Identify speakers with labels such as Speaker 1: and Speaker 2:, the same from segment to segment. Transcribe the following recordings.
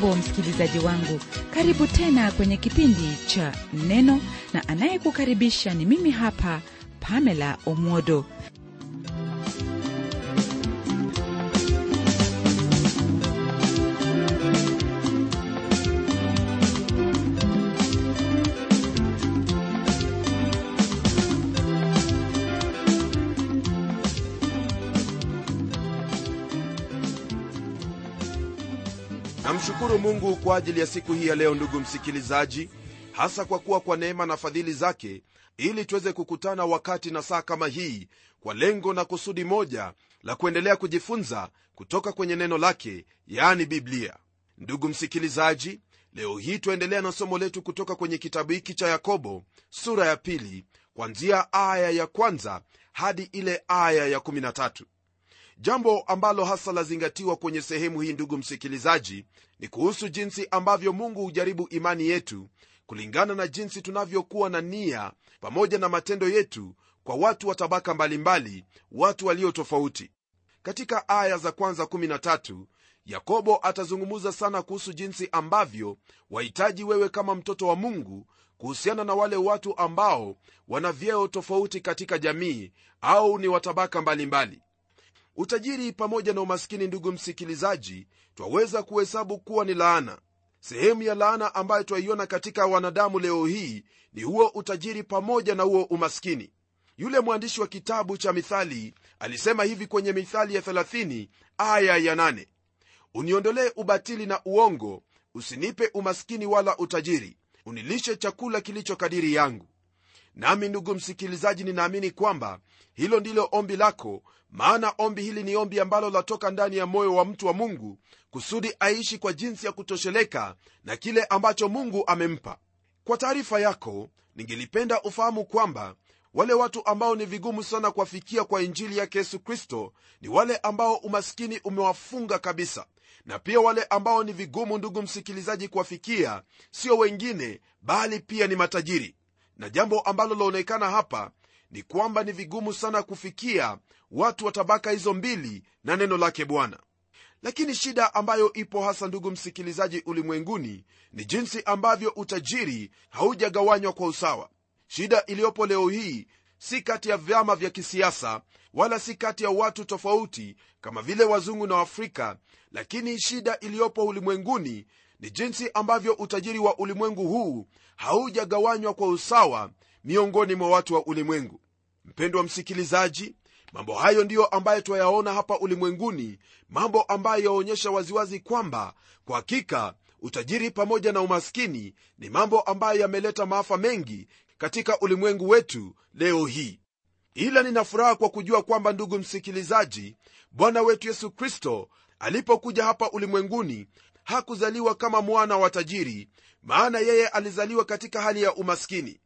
Speaker 1: hujambo msikilizaji wangu. Karibu tena kwenye kipindi cha neno na anayekukaribisha ni mimi hapa pamela omwodo
Speaker 2: namshukuru mungu kwa ajili ya siku hii ya leo ndugu msikilizaji hasa kwa kuwa kwa neema na fadhili zake ili tuweze kukutana wakati na saa kama hii kwa lengo na kusudi moja la kuendelea kujifunza kutoka kwenye neno lake yaani biblia. Ndugu msikilizaji leo hii twaendelea na somo letu kutoka kwenye kitabu hiki cha yakobo sura ya pili kwanzia aya ya kwanza hadi ile aya ya 13 jambo ambalo hasa lazingatiwa kwenye sehemu hii ndugu msikilizaji ni kuhusu jinsi ambavyo mungu hujaribu imani yetu kulingana na jinsi tunavyokuwa na nia pamoja na matendo yetu kwa watu wa tabaka mbalimbali watu walio tofauti. Katika aya za kwanza 13 yakobo atazungumza sana kuhusu jinsi ambavyo wahitaji wewe kama mtoto wa mungu kuhusiana na wale watu ambao wana vyeo tofauti katika jamii au ni watabaka mbalimbali utajiri pamoja na umaskini ndugu msikilizaji twaweza kuhesabu kuwa ni laana. Sehemu ya laana ambayo twaiona katika wanadamu leo hii ni huo utajiri pamoja na huo umaskini. Yule mwandishi wa kitabu cha mithali alisema hivi kwenye mithali ya 30 aya ya 8 uniondolee ubatili na uongo usinipe umaskini wala utajiri. Unilishe chakula kilicho kadiri yangu. Nami ndugu msikilizaji ninaamini kwamba hilo ndilo ombi lako maana ombi hili ni ombi ambalo latoka ndani ya moyo wa mtu wa mungu kusudi aishi kwa jinsi ya kutosheleka na kile ambacho mungu amempa. Kwa taarifa yako ningelipenda ufahamu kwamba wale watu ambao ni vigumu sana kuwafikia kwa injili yake yesu kristo ni wale ambao umaskini umewafunga kabisa. Na pia wale ambao ni vigumu ndugu msikilizaji kuwafikia sio wengine bali pia ni matajiri. Na jambo ambalo laonekana hapa ni kwamba ni vigumu sana kufikia watu wa tabaka hizo mbili na neno lake bwana. Lakini shida ambayo ipo hasa ndugu msikilizaji ulimwenguni ni jinsi ambavyo utajiri haujagawanywa kwa usawa. Shida iliyopo leo hii si kati ya vyama vya kisiasa wala si kati ya watu tofauti kama vile wazungu na waafrika lakini shida iliyopo ulimwenguni ni jinsi ambavyo utajiri wa ulimwengu huu haujagawanywa kwa usawa miongoni mwa watu wa ulimwengu. Mpendwa msikilizaji mambo hayo ndiyo ambayo twayaona hapa ulimwenguni mambo ambayo yaonyesha waziwazi kwamba kwa hakika utajiri pamoja na umaskini ni mambo ambayo yameleta maafa mengi katika ulimwengu wetu leo hii. Ila nina furaha kwa kujua kwamba ndugu msikilizaji bwana wetu yesu kristo alipokuja hapa ulimwenguni hakuzaliwa kama mwana wa tajiri maana yeye alizaliwa katika hali ya umaskini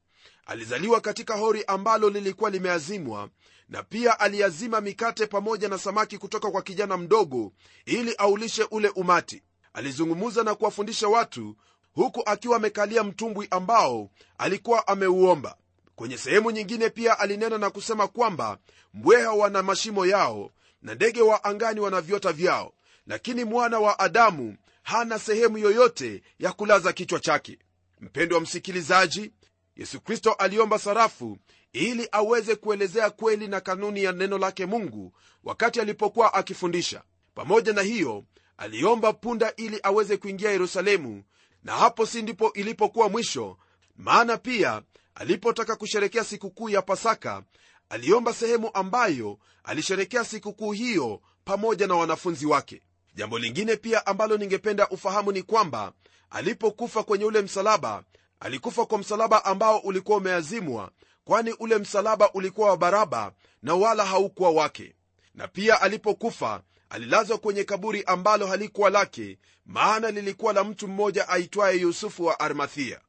Speaker 2: alizaliwa katika hori ambalo lilikuwa limeazimwa na pia aliazima mikate pamoja na samaki kutoka kwa kijana mdogo ili aulishe ule umati. Alizungumza na kuwafundisha watu huku akiwa amekalia mtumbwi ambao alikuwa ameuomba. Kwenye sehemu nyingine pia alinena na kusema kwamba mbweha wana mashimo yao na ndege wa angani wana viota vyao lakini mwana wa adamu hana sehemu yoyote ya kulaza kichwa chake. Mpendo wa msikilizaji yesu kristo aliomba sarafu ili aweze kuelezea kweli na kanuni ya neno lake mungu wakati alipokuwa akifundisha. Pamoja na hiyo aliomba punda ili aweze kuingia yerusalemu na hapo si ndipo ilipokuwa mwisho maana pia alipotaka kusherekea sikukuu ya pasaka aliomba sehemu ambayo alisherekea sikukuu hiyo pamoja na wanafunzi wake. Jambo lingine pia ambalo ningependa ufahamu ni kwamba alipokufa kwenye ule msalaba alikufa kwa msalaba ambao ulikuwa umeazimwa kwani ule msalaba ulikuwa wa baraba na wala haukuwa wake. Na pia alipokufa alilazwa kwenye kaburi ambalo halikuwa lake maana lilikuwa la mtu mmoja aitwaye yusufu wa armathia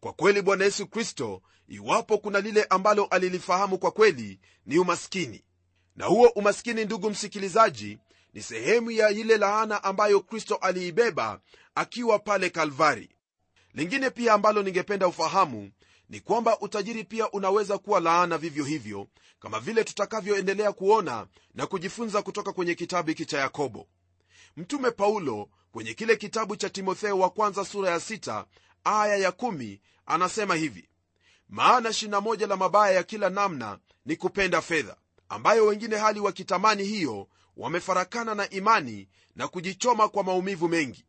Speaker 2: kwa kweli bwana yesu kristo iwapo kuna lile ambalo alilifahamu kwa kweli ni umaskini. Na huo umaskini ndugu msikilizaji ni sehemu ya ile laana ambayo kristo aliibeba akiwa pale kalvari lingine pia ambalo ningependa ufahamu ni kwamba utajiri pia unaweza kuwa laana vivyo hivyo kama vile tutakavyoendelea kuona na kujifunza kutoka kwenye kitabu hiki cha yakobo. Mtume paulo kwenye kile kitabu cha timotheo wa kwanza sura ya 6 aya ya 1 anasema hivi maana shina moja la mabaya ya kila namna ni kupenda fedha ambayo wengine hali wakitamani hiyo wamefarakana na imani na kujichoma kwa maumivu mengi.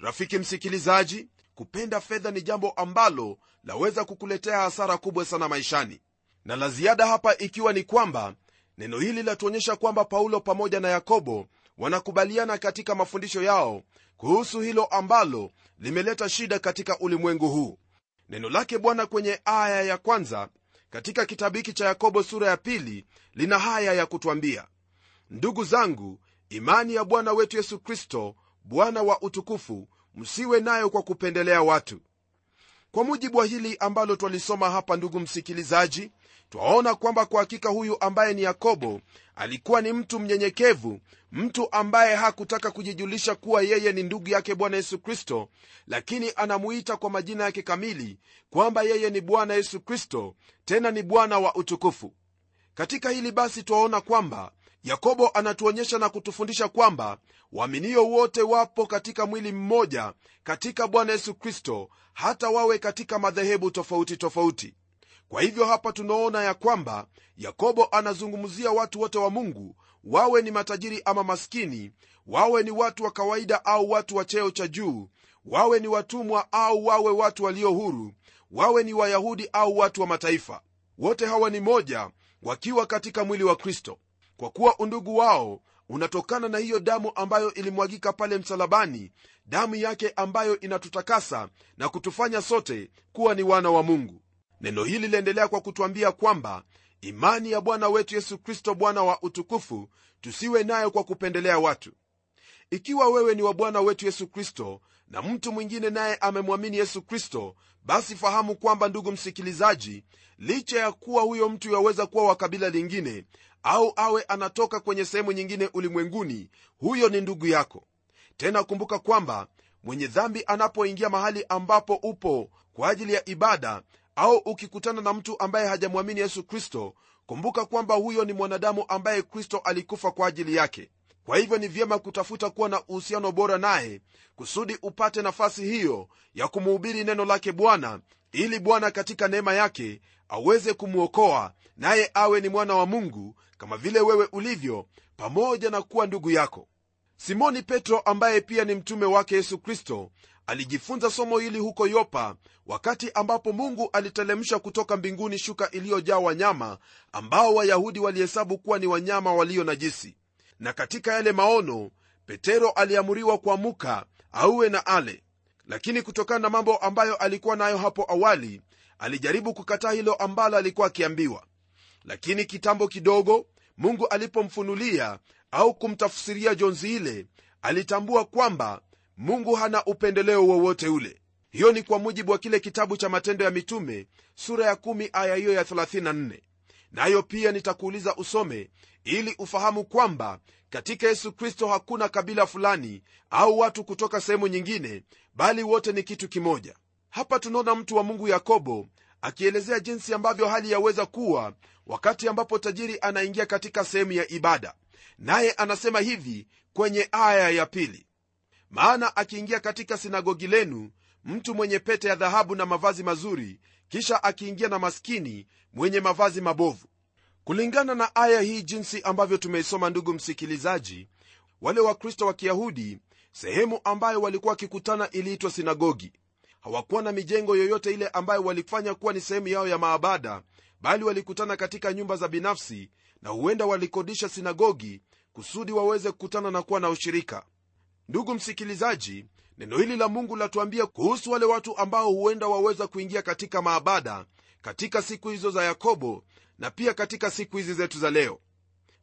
Speaker 2: Rafiki msikilizaji kupenda fedha ni jambo ambalo laweza kukuletea hasara kubwa sana maishani. Na la ziada hapa ikiwa ni kwamba neno hili latuonyesha kwamba paulo pamoja na yakobo wanakubaliana katika mafundisho yao kuhusu hilo ambalo limeleta shida katika ulimwengu huu. Neno lake bwana kwenye aya ya kwanza katika kitabu hiki cha yakobo sura ya pili lina haya ya kutwambia. Ndugu zangu imani ya bwana wetu yesu kristo bwana wa utukufu msiwe nayo kwa kupendelea watu. Kwa mujibu wa hili ambalo twalisoma hapa ndugu msikilizaji twaona kwamba kwa hakika huyu ambaye ni yakobo alikuwa ni mtu mnyenyekevu mtu ambaye hakutaka kujijulisha kuwa yeye ni ndugu yake bwana yesu kristo lakini anamuita kwa majina yake kamili kwamba yeye ni bwana yesu kristo tena ni bwana wa utukufu. Katika hili basi twaona kwamba yakobo anatuonyesha na kutufundisha kwamba waaminio wote wapo katika mwili mmoja katika bwana yesu kristo hata wawe katika madhehebu tofauti tofauti. Kwa hivyo hapa tunaona ya kwamba yakobo anazungumzia watu wote wa mungu wawe ni matajiri ama maskini wawe ni watu wa kawaida au watu wa cheo cha juu wawe ni watumwa au wawe watu walio huru wawe ni wayahudi au watu wa mataifa. Wote hawa ni moja wakiwa katika mwili wa kristo kwa kuwa undugu wao unatokana na hiyo damu ambayo ilimwagika pale msalabani damu yake ambayo inatutakasa na kutufanya sote kuwa ni wana wa mungu. Neno hili liendelea kwa kutwambia kwamba imani ya bwana wetu yesu kristo bwana wa utukufu tusiwe nayo kwa kupendelea watu. Ikiwa wewe ni wa bwana wetu yesu kristo na mtu mwingine naye amemwamini yesu kristo basi fahamu kwamba ndugu msikilizaji licha ya kuwa huyo mtu yaweza kuwa wa kabila lingine au awe anatoka kwenye sehemu nyingine ulimwenguni huyo ni ndugu yako. Tena kumbuka kwamba mwenye dhambi anapoingia mahali ambapo upo kwa ajili ya ibada au ukikutana na mtu ambaye hajamwamini yesu kristo kumbuka kwamba huyo ni mwanadamu ambaye kristo alikufa kwa ajili yake kwa hivyo ni vyema kutafuta kuwa na uhusiano bora naye kusudi upate nafasi hiyo ya kumuhubiri neno lake bwana ili bwana katika neema yake aweze kumwokoa naye awe ni mwana wa mungu kama vile wewe ulivyo pamoja na kuwa ndugu yako. Simoni petro ambaye pia ni mtume wake yesu kristo alijifunza somo hili huko yopa wakati ambapo mungu alitelemsha kutoka mbinguni shuka iliyojaa wanyama ambao wayahudi walihesabu kuwa ni wanyama walio najisi na katika yale maono petero aliamuriwa kuamuka auwe na ale. Lakini kutokana na mambo ambayo alikuwa nayo hapo awali alijaribu kukataa hilo ambalo alikuwa akiambiwa. Lakini kitambo kidogo mungu alipomfunulia au kumtafsiria jonzi ile alitambua kwamba mungu hana upendeleo wowote ule. Hiyo ni kwa mujibu wa kile kitabu cha matendo ya mitume sura ya 1 aya hiyo ya 34 nayo pia nitakuuliza usome ili ufahamu kwamba katika yesu kristo hakuna kabila fulani au watu kutoka sehemu nyingine bali wote ni kitu kimoja. Hapa tunaona mtu wa mungu yakobo akielezea jinsi ambavyo hali yaweza kuwa wakati ambapo tajiri anaingia katika sehemu ya ibada. Naye anasema hivi kwenye aya ya pili. Maana akiingia katika sinagogi lenu mtu mwenye pete ya dhahabu na mavazi mazuri kisha akiingia na maskini mwenye mavazi mabovu. Kulingana na aya hii jinsi ambavyo tumeisoma ndugu msikilizaji wale wakristo wa kiyahudi sehemu ambayo walikuwa wakikutana iliitwa sinagogi. Hawakuwa na mijengo yoyote ile ambayo walifanya kuwa ni sehemu yao ya maabada bali walikutana katika nyumba za binafsi na huenda walikodisha sinagogi kusudi waweze kukutana na kuwa na ushirika. Ndugu msikilizaji neno hili la mungu latuambia kuhusu wale watu ambao huenda waweza kuingia katika maabada katika siku hizo za yakobo na pia katika siku hizi zetu za leo.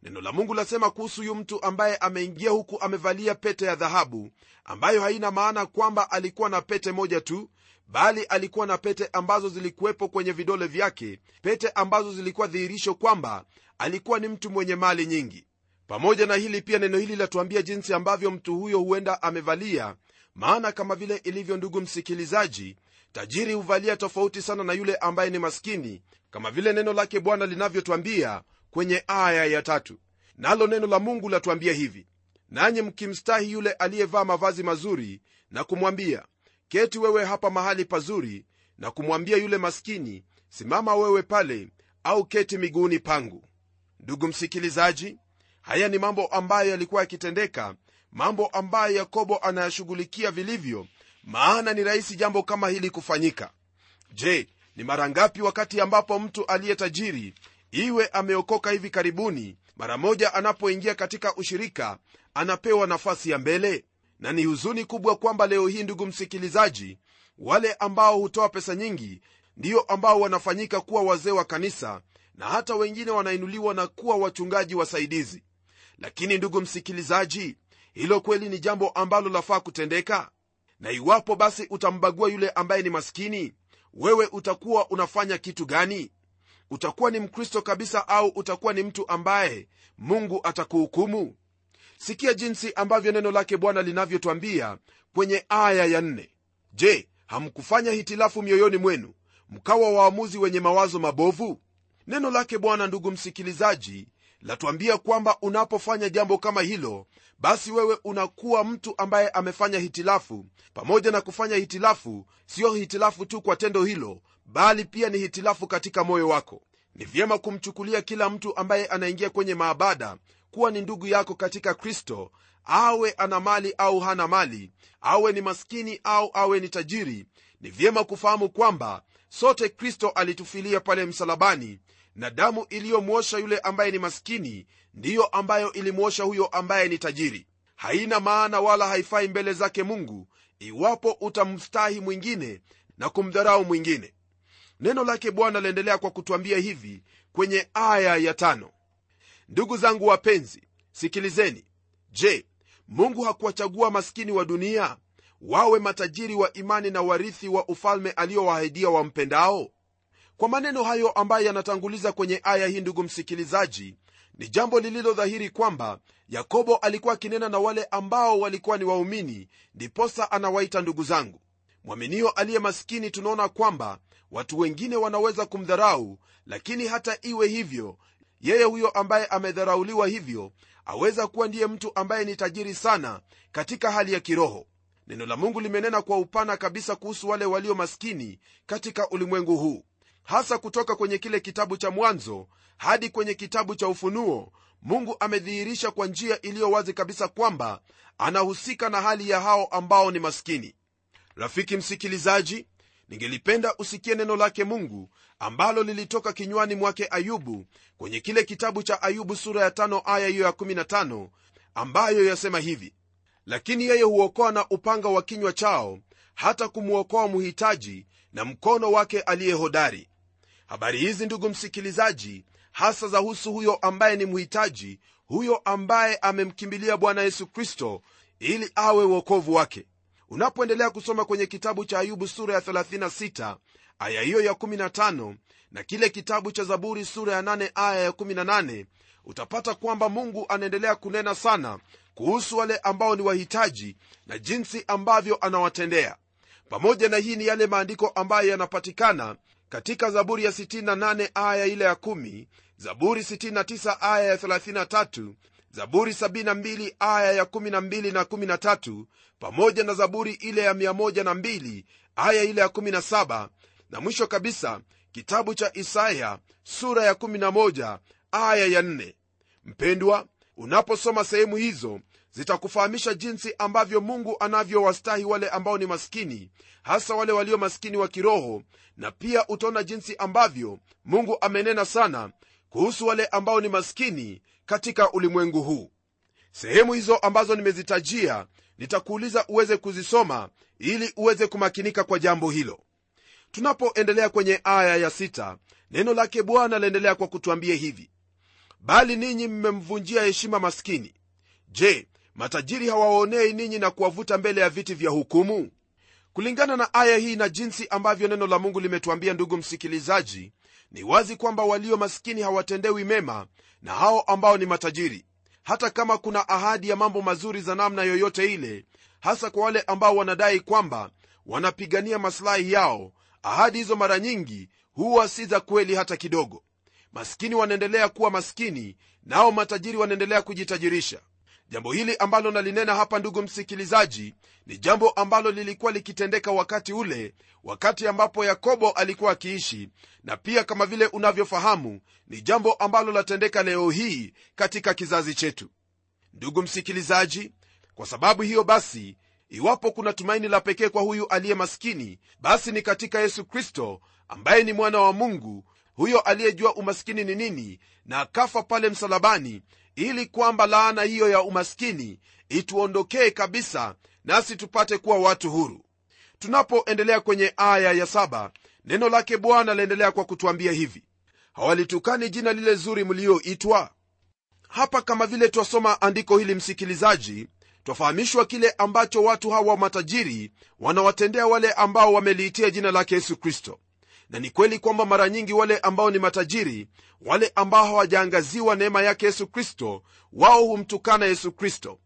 Speaker 2: Neno la mungu lasema kuhusu huyu mtu ambaye ameingia huku amevalia pete ya dhahabu ambayo haina maana kwamba alikuwa na pete moja tu bali alikuwa na pete ambazo zilikuwepo kwenye vidole vyake pete ambazo zilikuwa dhihirisho kwamba alikuwa ni mtu mwenye mali nyingi pamoja na hili pia neno hili latuambia jinsi ambavyo mtu huyo huenda amevalia maana kama vile ilivyo ndugu msikilizaji tajiri huvalia tofauti sana na yule ambaye ni maskini kama vile neno lake bwana linavyotwambia kwenye aya ya tatu. Nalo neno la mungu latuambia hivi nanyi mkimstahi yule aliyevaa mavazi mazuri na kumwambia keti wewe hapa mahali pazuri na kumwambia yule maskini simama wewe pale au keti miguuni pangu. Ndugu msikilizaji haya ni mambo ambayo yalikuwa yakitendeka mambo ambayo yakobo anayashughulikia vilivyo maana ni rahisi jambo kama hili kufanyika. Je ni mara ngapi wakati ambapo mtu aliye tajiri iwe ameokoka hivi karibuni mara moja anapoingia katika ushirika anapewa nafasi ya mbele? Na ni huzuni kubwa kwamba leo hii ndugu msikilizaji wale ambao hutoa pesa nyingi ndiyo ambao wanafanyika kuwa wazee wa kanisa na hata wengine wanainuliwa na kuwa wachungaji wasaidizi lakini ndugu msikilizaji hilo kweli ni jambo ambalo lafaa kutendeka. Na iwapo basi utambagua yule ambaye ni maskini wewe utakuwa unafanya kitu gani? Utakuwa ni mkristo kabisa au utakuwa ni mtu ambaye mungu atakuhukumu? Sikia jinsi ambavyo neno lake bwana linavyotwambia kwenye aya ya nne. Je hamkufanya hitilafu mioyoni mwenu mkawa waamuzi wenye mawazo mabovu? Neno lake bwana ndugu msikilizaji latwambia kwamba unapofanya jambo kama hilo basi wewe unakuwa mtu ambaye amefanya hitilafu. Pamoja na kufanya hitilafu siyo hitilafu tu kwa tendo hilo bali pia ni hitilafu katika moyo wako. Ni vyema kumchukulia kila mtu ambaye anaingia kwenye maabada kuwa ni ndugu yako katika kristo awe ana mali au hana mali awe ni maskini au awe ni tajiri. Ni vyema kufahamu kwamba sote kristo alitufilia pale msalabani na damu iliyomwosha yule ambaye ni maskini ndiyo ambayo ilimwosha huyo ambaye ni tajiri. Haina maana wala haifai mbele zake mungu iwapo utamstahi mwingine na kumdharau mwingine. Neno lake bwana laendelea kwa kutwambia hivi kwenye aya ya tano. Ndugu zangu wapenzi sikilizeni. Je mungu hakuwachagua maskini wa dunia wawe matajiri wa imani na warithi wa ufalme aliyowaahidia wampendao kwa maneno hayo ambayo yanatanguliza kwenye aya hii ndugu msikilizaji ni jambo lililodhahiri kwamba yakobo alikuwa akinena na wale ambao walikuwa ni waumini ndiposa anawaita ndugu zangu. Mwaminio aliye maskini tunaona kwamba watu wengine wanaweza kumdharau lakini hata iwe hivyo yeye huyo ambaye amedharauliwa hivyo aweza kuwa ndiye mtu ambaye ni tajiri sana katika hali ya kiroho. Neno la mungu limenena kwa upana kabisa kuhusu wale walio maskini katika ulimwengu huu hasa kutoka kwenye kile kitabu cha mwanzo hadi kwenye kitabu cha ufunuo mungu amedhihirisha kwa njia iliyo wazi kabisa kwamba anahusika na hali ya hao ambao ni maskini. Rafiki msikilizaji ningelipenda usikie neno lake mungu ambalo lilitoka kinywani mwake ayubu kwenye kile kitabu cha ayubu sura ya tano aya hiyo ya 15 ambayo yasema hivi lakini yeye huokoa na upanga wa kinywa chao hata kumwokoa mhitaji na mkono wake aliye hodari habari hizi ndugu msikilizaji hasa za husu huyo ambaye ni mhitaji huyo ambaye amemkimbilia bwana yesu kristo ili awe uokovu wake. Unapoendelea kusoma kwenye kitabu cha ayubu sura ya 36 aya hiyo ya 15 na kile kitabu cha zaburi sura ya 8 aya ya 18 utapata kwamba mungu anaendelea kunena sana kuhusu wale ambao ni wahitaji na jinsi ambavyo anawatendea. Pamoja na hii ni yale maandiko ambayo yanapatikana katika zaburi ya 68 aya ile ya 1 zaburi 69 aya ya 33 zaburi 72 aya ya 12 na 13 pamoja na zaburi ile ya 102 aya ile ya 17 na mwisho kabisa kitabu cha isaya sura ya 11 aya ya 4 mpendwa unaposoma sehemu hizo zitakufahamisha jinsi ambavyo mungu anavyowastahi wale ambao ni maskini hasa wale walio maskini wa kiroho na pia utaona jinsi ambavyo mungu amenena sana kuhusu wale ambao ni maskini katika ulimwengu huu. Sehemu hizo ambazo nimezitajia nitakuuliza uweze kuzisoma ili uweze kumakinika kwa jambo hilo. Tunapoendelea kwenye aya ya sita, neno lake bwana laendelea kwa kutuambia hivi bali ninyi mmemvunjia heshima maskini. Je matajiri hawaonei ninyi na kuwavuta mbele ya viti vya hukumu? Kulingana na aya hii na jinsi ambavyo neno la mungu limetuambia ndugu msikilizaji ni wazi kwamba walio maskini hawatendewi mema na hao ambao ni matajiri. Hata kama kuna ahadi ya mambo mazuri za namna yoyote ile hasa kwa wale ambao wanadai kwamba wanapigania masilahi yao ahadi hizo mara nyingi huwa si za kweli hata kidogo maskini wanaendelea kuwa maskini nao matajiri wanaendelea kujitajirisha. Jambo hili ambalo nalinena hapa ndugu msikilizaji ni jambo ambalo lilikuwa likitendeka wakati ule wakati ambapo yakobo alikuwa akiishi. Na pia kama vile unavyofahamu ni jambo ambalo latendeka leo hii katika kizazi chetu. Ndugu msikilizaji kwa sababu hiyo basi iwapo kuna tumaini la pekee kwa huyu aliye maskini basi ni katika yesu kristo ambaye ni mwana wa mungu huyo aliyejua umaskini ni nini na akafa pale msalabani ili kwamba laana hiyo ya umaskini ituondokee kabisa nasi tupate kuwa watu huru. Tunapoendelea kwenye aya ya saba neno lake bwana laendelea kwa kutuambia hivi. Hawalitukani jina lile zuri mlioitwa? Hapa kama vile twasoma andiko hili msikilizaji twafahamishwa kile ambacho watu hawa matajiri wanawatendea wale ambao wameliitia jina lake yesu kristo na ni kweli kwamba mara nyingi wale ambao ni matajiri wale ambao hawajaangaziwa neema yake yesu kristo wao humtukana yesu kristo.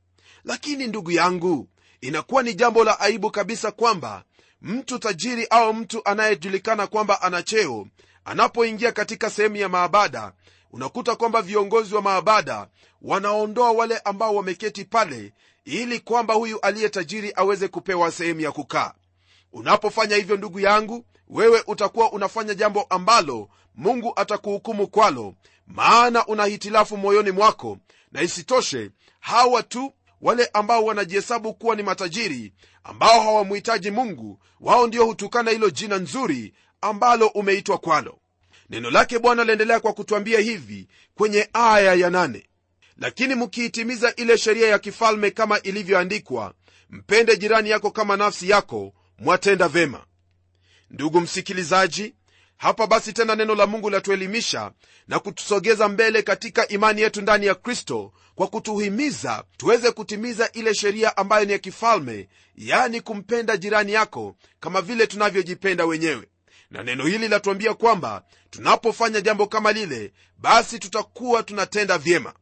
Speaker 2: Lakini ndugu yangu inakuwa ni jambo la aibu kabisa kwamba mtu tajiri au mtu anayejulikana kwamba ana cheo anapoingia katika sehemu ya maabada unakuta kwamba viongozi wa maabada wanaondoa wale ambao wameketi pale ili kwamba huyu aliye tajiri aweze kupewa sehemu ya kukaa. Unapofanya hivyo ndugu yangu wewe utakuwa unafanya jambo ambalo mungu atakuhukumu kwalo maana una hitilafu moyoni mwako. Na isitoshe hawa tu wale ambao wanajihesabu kuwa ni matajiri ambao hawamhitaji mungu wao ndio hutukana hilo jina nzuri ambalo umeitwa kwalo. Neno lake bwana laendelea kwa kutwambia hivi kwenye aya ya nane. Lakini mkiitimiza ile sheria ya kifalme kama ilivyoandikwa mpende jirani yako kama nafsi yako mwatenda vema ndugu msikilizaji hapa basi tena neno la mungu latuelimisha na kutusogeza mbele katika imani yetu ndani ya kristo kwa kutuhimiza tuweze kutimiza ile sheria ambayo ni ya kifalme yani kumpenda jirani yako kama vile tunavyojipenda wenyewe. Na neno hili latuambia kwamba tunapofanya jambo kama lile basi tutakuwa tunatenda vyema.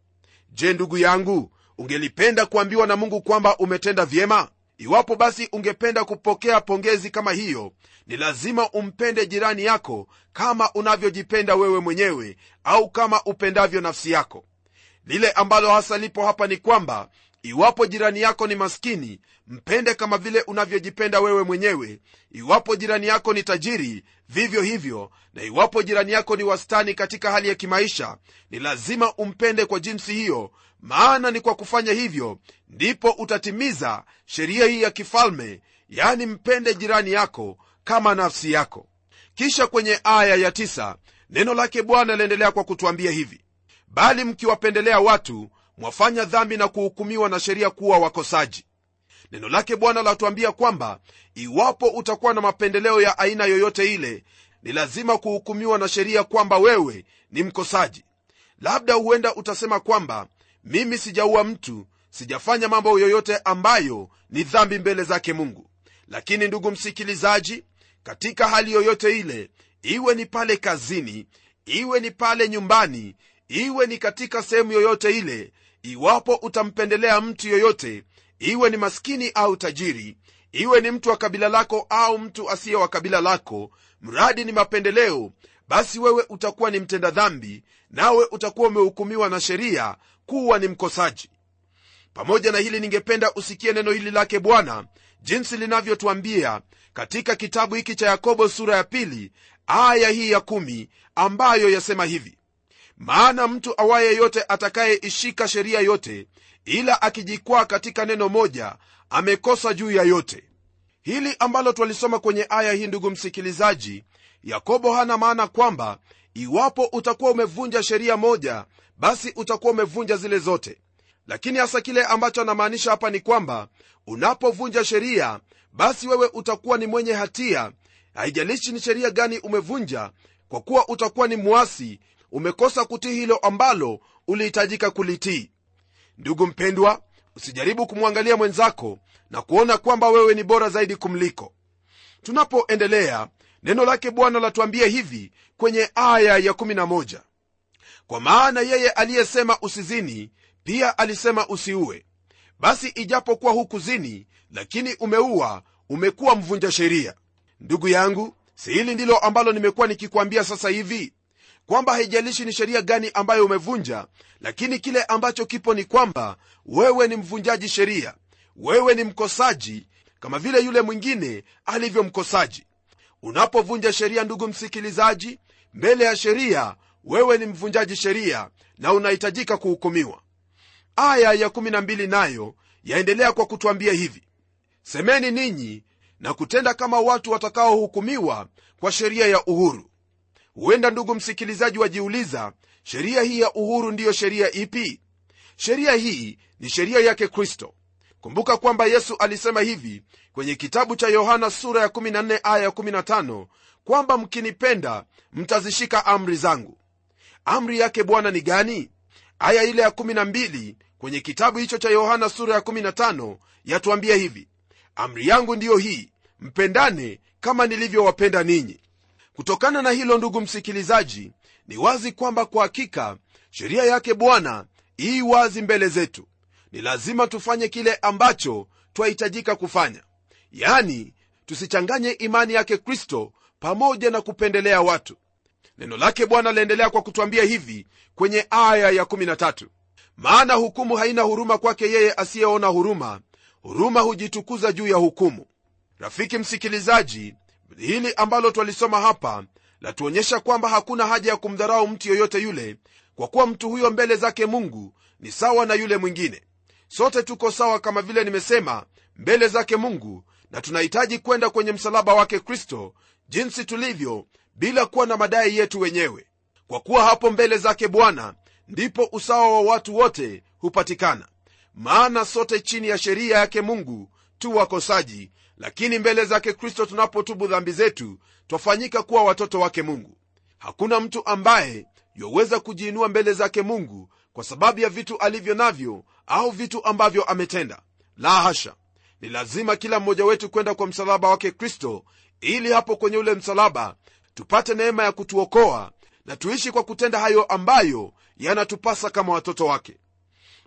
Speaker 2: Je ndugu yangu ungelipenda kuambiwa na mungu kwamba umetenda vyema iwapo basi ungependa kupokea pongezi kama hiyo ni lazima umpende jirani yako kama unavyojipenda wewe mwenyewe au kama upendavyo nafsi yako. Lile ambalo hasa lipo hapa ni kwamba iwapo jirani yako ni maskini mpende kama vile unavyojipenda wewe mwenyewe. Iwapo jirani yako ni tajiri vivyo hivyo. Na iwapo jirani yako ni wastani katika hali ya kimaisha ni lazima umpende kwa jinsi hiyo. Maana ni kwa kufanya hivyo ndipo utatimiza sheria hii ya kifalme. Yani mpende jirani yako kama nafsi yako. Kisha kwenye aya ya tisa, neno lake bwana laendelea kwa kutwambia hivi. Bali mkiwapendelea watu mwafanya dhambi na kuhukumiwa na sheria kuwa wakosaji. Neno lake bwana latuambia kwamba iwapo utakuwa na mapendeleo ya aina yoyote ile ni lazima kuhukumiwa na sheria kwamba wewe ni mkosaji. Labda huenda utasema kwamba mimi sijaua mtu sijafanya mambo yoyote ambayo ni dhambi mbele zake mungu. Lakini ndugu msikilizaji katika hali yoyote ile iwe ni pale kazini iwe ni pale nyumbani iwe ni katika sehemu yoyote ile iwapo utampendelea mtu yoyote iwe ni maskini au tajiri iwe ni mtu wa kabila lako au mtu asiye wa kabila lako mradi ni mapendeleo basi wewe utakuwa ni mtenda dhambi nawe utakuwa umehukumiwa na sheria kuwa ni mkosaji. Pamoja na hili ningependa usikie neno hili lake bwana jinsi linavyotuambia katika kitabu hiki cha yakobo sura ya pili aya hii ya kumi ambayo yasema hivi maana mtu awaye yote atakayeishika sheria yote ila akijikwaa katika neno moja amekosa juu ya yote. Hili ambalo twalisoma kwenye aya hii ndugu msikilizaji yakobo hana maana kwamba iwapo utakuwa umevunja sheria moja basi utakuwa umevunja zile zote. Lakini hasa kile ambacho anamaanisha hapa ni kwamba unapovunja sheria basi wewe utakuwa ni mwenye hatia. Haijalishi ni sheria gani umevunja kwa kuwa utakuwa ni mwasi umekosa kutii hilo ambalo ulihitajika kulitii. Ndugu mpendwa usijaribu kumwangalia mwenzako na kuona kwamba wewe ni bora zaidi kumliko. Tunapoendelea neno lake bwana latuambia hivi kwenye aya ya 11 kwa maana yeye aliyesema usizini pia alisema usiue. Basi ijapokuwa hukuzini lakini umeua umekuwa mvunja sheria. Ndugu yangu si hili ndilo ambalo nimekuwa nikikwambia sasa hivi kwamba haijalishi ni sheria gani ambayo umevunja lakini kile ambacho kipo ni kwamba wewe ni mvunjaji sheria wewe ni mkosaji kama vile yule mwingine alivyo mkosaji. Unapovunja sheria ndugu msikilizaji mbele ya sheria wewe ni mvunjaji sheria na unahitajika kuhukumiwa. Aya ya 12 nayo yaendelea kwa kutwambia hivi. Semeni ninyi na kutenda kama watu watakaohukumiwa kwa sheria ya uhuru huenda ndugu msikilizaji wajiuliza sheria hii ya uhuru ndiyo sheria ipi? Sheria hii ni sheria yake kristo. Kumbuka kwamba yesu alisema hivi kwenye kitabu cha yohana sura ya 14 aya 15 kwamba mkinipenda mtazishika amri zangu. Amri yake bwana ni gani? Aya ile ya 12 kwenye kitabu hicho cha yohana sura ya 15 yatuambia hivi amri yangu ndiyo hii mpendane kama nilivyowapenda ninyi kutokana na hilo ndugu msikilizaji ni wazi kwamba kwa hakika sheria yake bwana ii wazi mbele zetu. Ni lazima tufanye kile ambacho twahitajika kufanya. Yani tusichanganye imani yake kristo pamoja na kupendelea watu. Neno lake bwana laendelea kwa kutwambia hivi kwenye aya ya 13 maana hukumu haina huruma kwake yeye asiyeona huruma. Huruma hujitukuza juu ya hukumu. Rafiki msikilizaji hili ambalo twalisoma hapa latuonyesha kwamba hakuna haja ya kumdharau mtu yoyote yule kwa kuwa mtu huyo mbele zake mungu ni sawa na yule mwingine. Sote tuko sawa kama vile nimesema mbele zake mungu na tunahitaji kwenda kwenye msalaba wake kristo jinsi tulivyo bila kuwa na madai yetu wenyewe. Kwa kuwa hapo mbele zake bwana ndipo usawa wa watu wote hupatikana. Maana sote chini ya sheria yake mungu tu wakosaji lakini mbele zake kristo tunapotubu dhambi zetu twafanyika kuwa watoto wake mungu. Hakuna mtu ambaye yoweza kujiinua mbele zake mungu kwa sababu ya vitu alivyo navyo au vitu ambavyo ametenda. La hasha! Ni lazima kila mmoja wetu kwenda kwa msalaba wake kristo ili hapo kwenye ule msalaba tupate neema ya kutuokoa na tuishi kwa kutenda hayo ambayo yanatupasa kama watoto wake.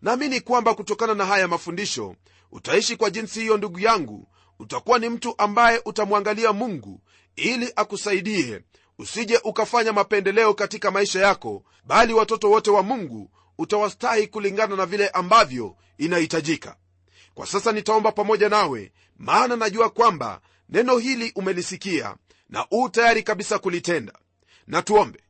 Speaker 2: Naamini kwamba kutokana na haya mafundisho utaishi kwa jinsi hiyo ndugu yangu utakuwa ni mtu ambaye utamwangalia mungu ili akusaidie. Usije ukafanya mapendeleo katika maisha yako bali watoto wote wa mungu utawastahi kulingana na vile ambavyo inahitajika. Kwa sasa nitaomba pamoja nawe maana najua kwamba neno hili umelisikia na u tayari kabisa kulitenda. Na tuombe.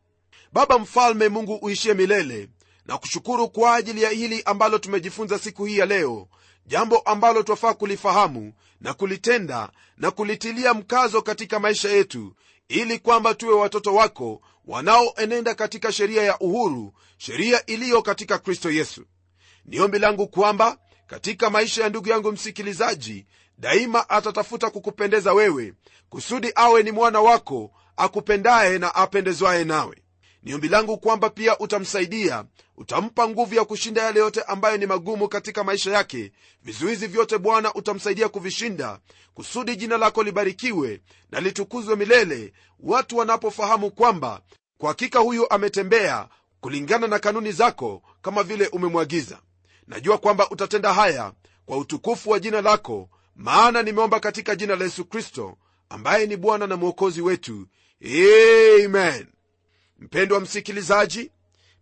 Speaker 2: Baba mfalme mungu uishie milele na kushukuru kwa ajili ya hili ambalo tumejifunza siku hii ya leo jambo ambalo twafaa kulifahamu na kulitenda na kulitilia mkazo katika maisha yetu ili kwamba tuwe watoto wako wanaoenenda katika sheria ya uhuru sheria iliyo katika kristo yesu. Ni ombi langu kwamba katika maisha ya ndugu yangu msikilizaji daima atatafuta kukupendeza wewe kusudi awe ni mwana wako akupendaye na apendezwaye nawe ni ombi langu kwamba pia utamsaidia. Utampa nguvu ya kushinda yale yote ambayo ni magumu katika maisha yake. Vizuizi vyote bwana utamsaidia kuvishinda. Kusudi jina lako libarikiwe na litukuzwe milele. Watu wanapofahamu kwamba kwa hakika huyu ametembea kulingana na kanuni zako kama vile umemwagiza. Najua kwamba utatenda haya kwa utukufu wa jina lako maana nimeomba katika jina la yesu kristo ambaye ni bwana na mwokozi wetu. Amen mpendwa msikilizaji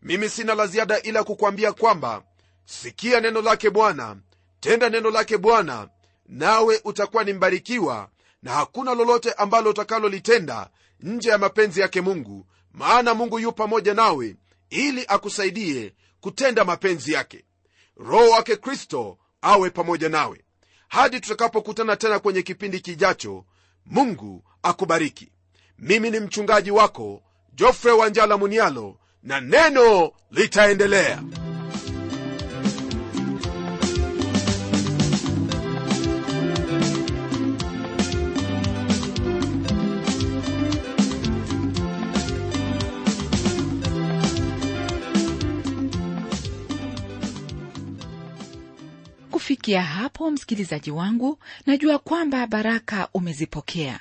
Speaker 2: mimi sina la ziada ila kukwambia kwamba sikia neno lake bwana tenda neno lake bwana nawe utakuwa ni mbarikiwa na hakuna lolote ambalo utakalolitenda nje ya mapenzi yake mungu maana mungu yu pamoja nawe ili akusaidie kutenda mapenzi yake. Roho wake kristo awe pamoja nawe. Hadi tutakapokutana tena kwenye kipindi kijacho mungu akubariki. Mimi ni mchungaji wako jofre wanjala munialo na neno litaendelea.
Speaker 1: Kufikia hapo msikilizaji wangu najua kwamba baraka umezipokea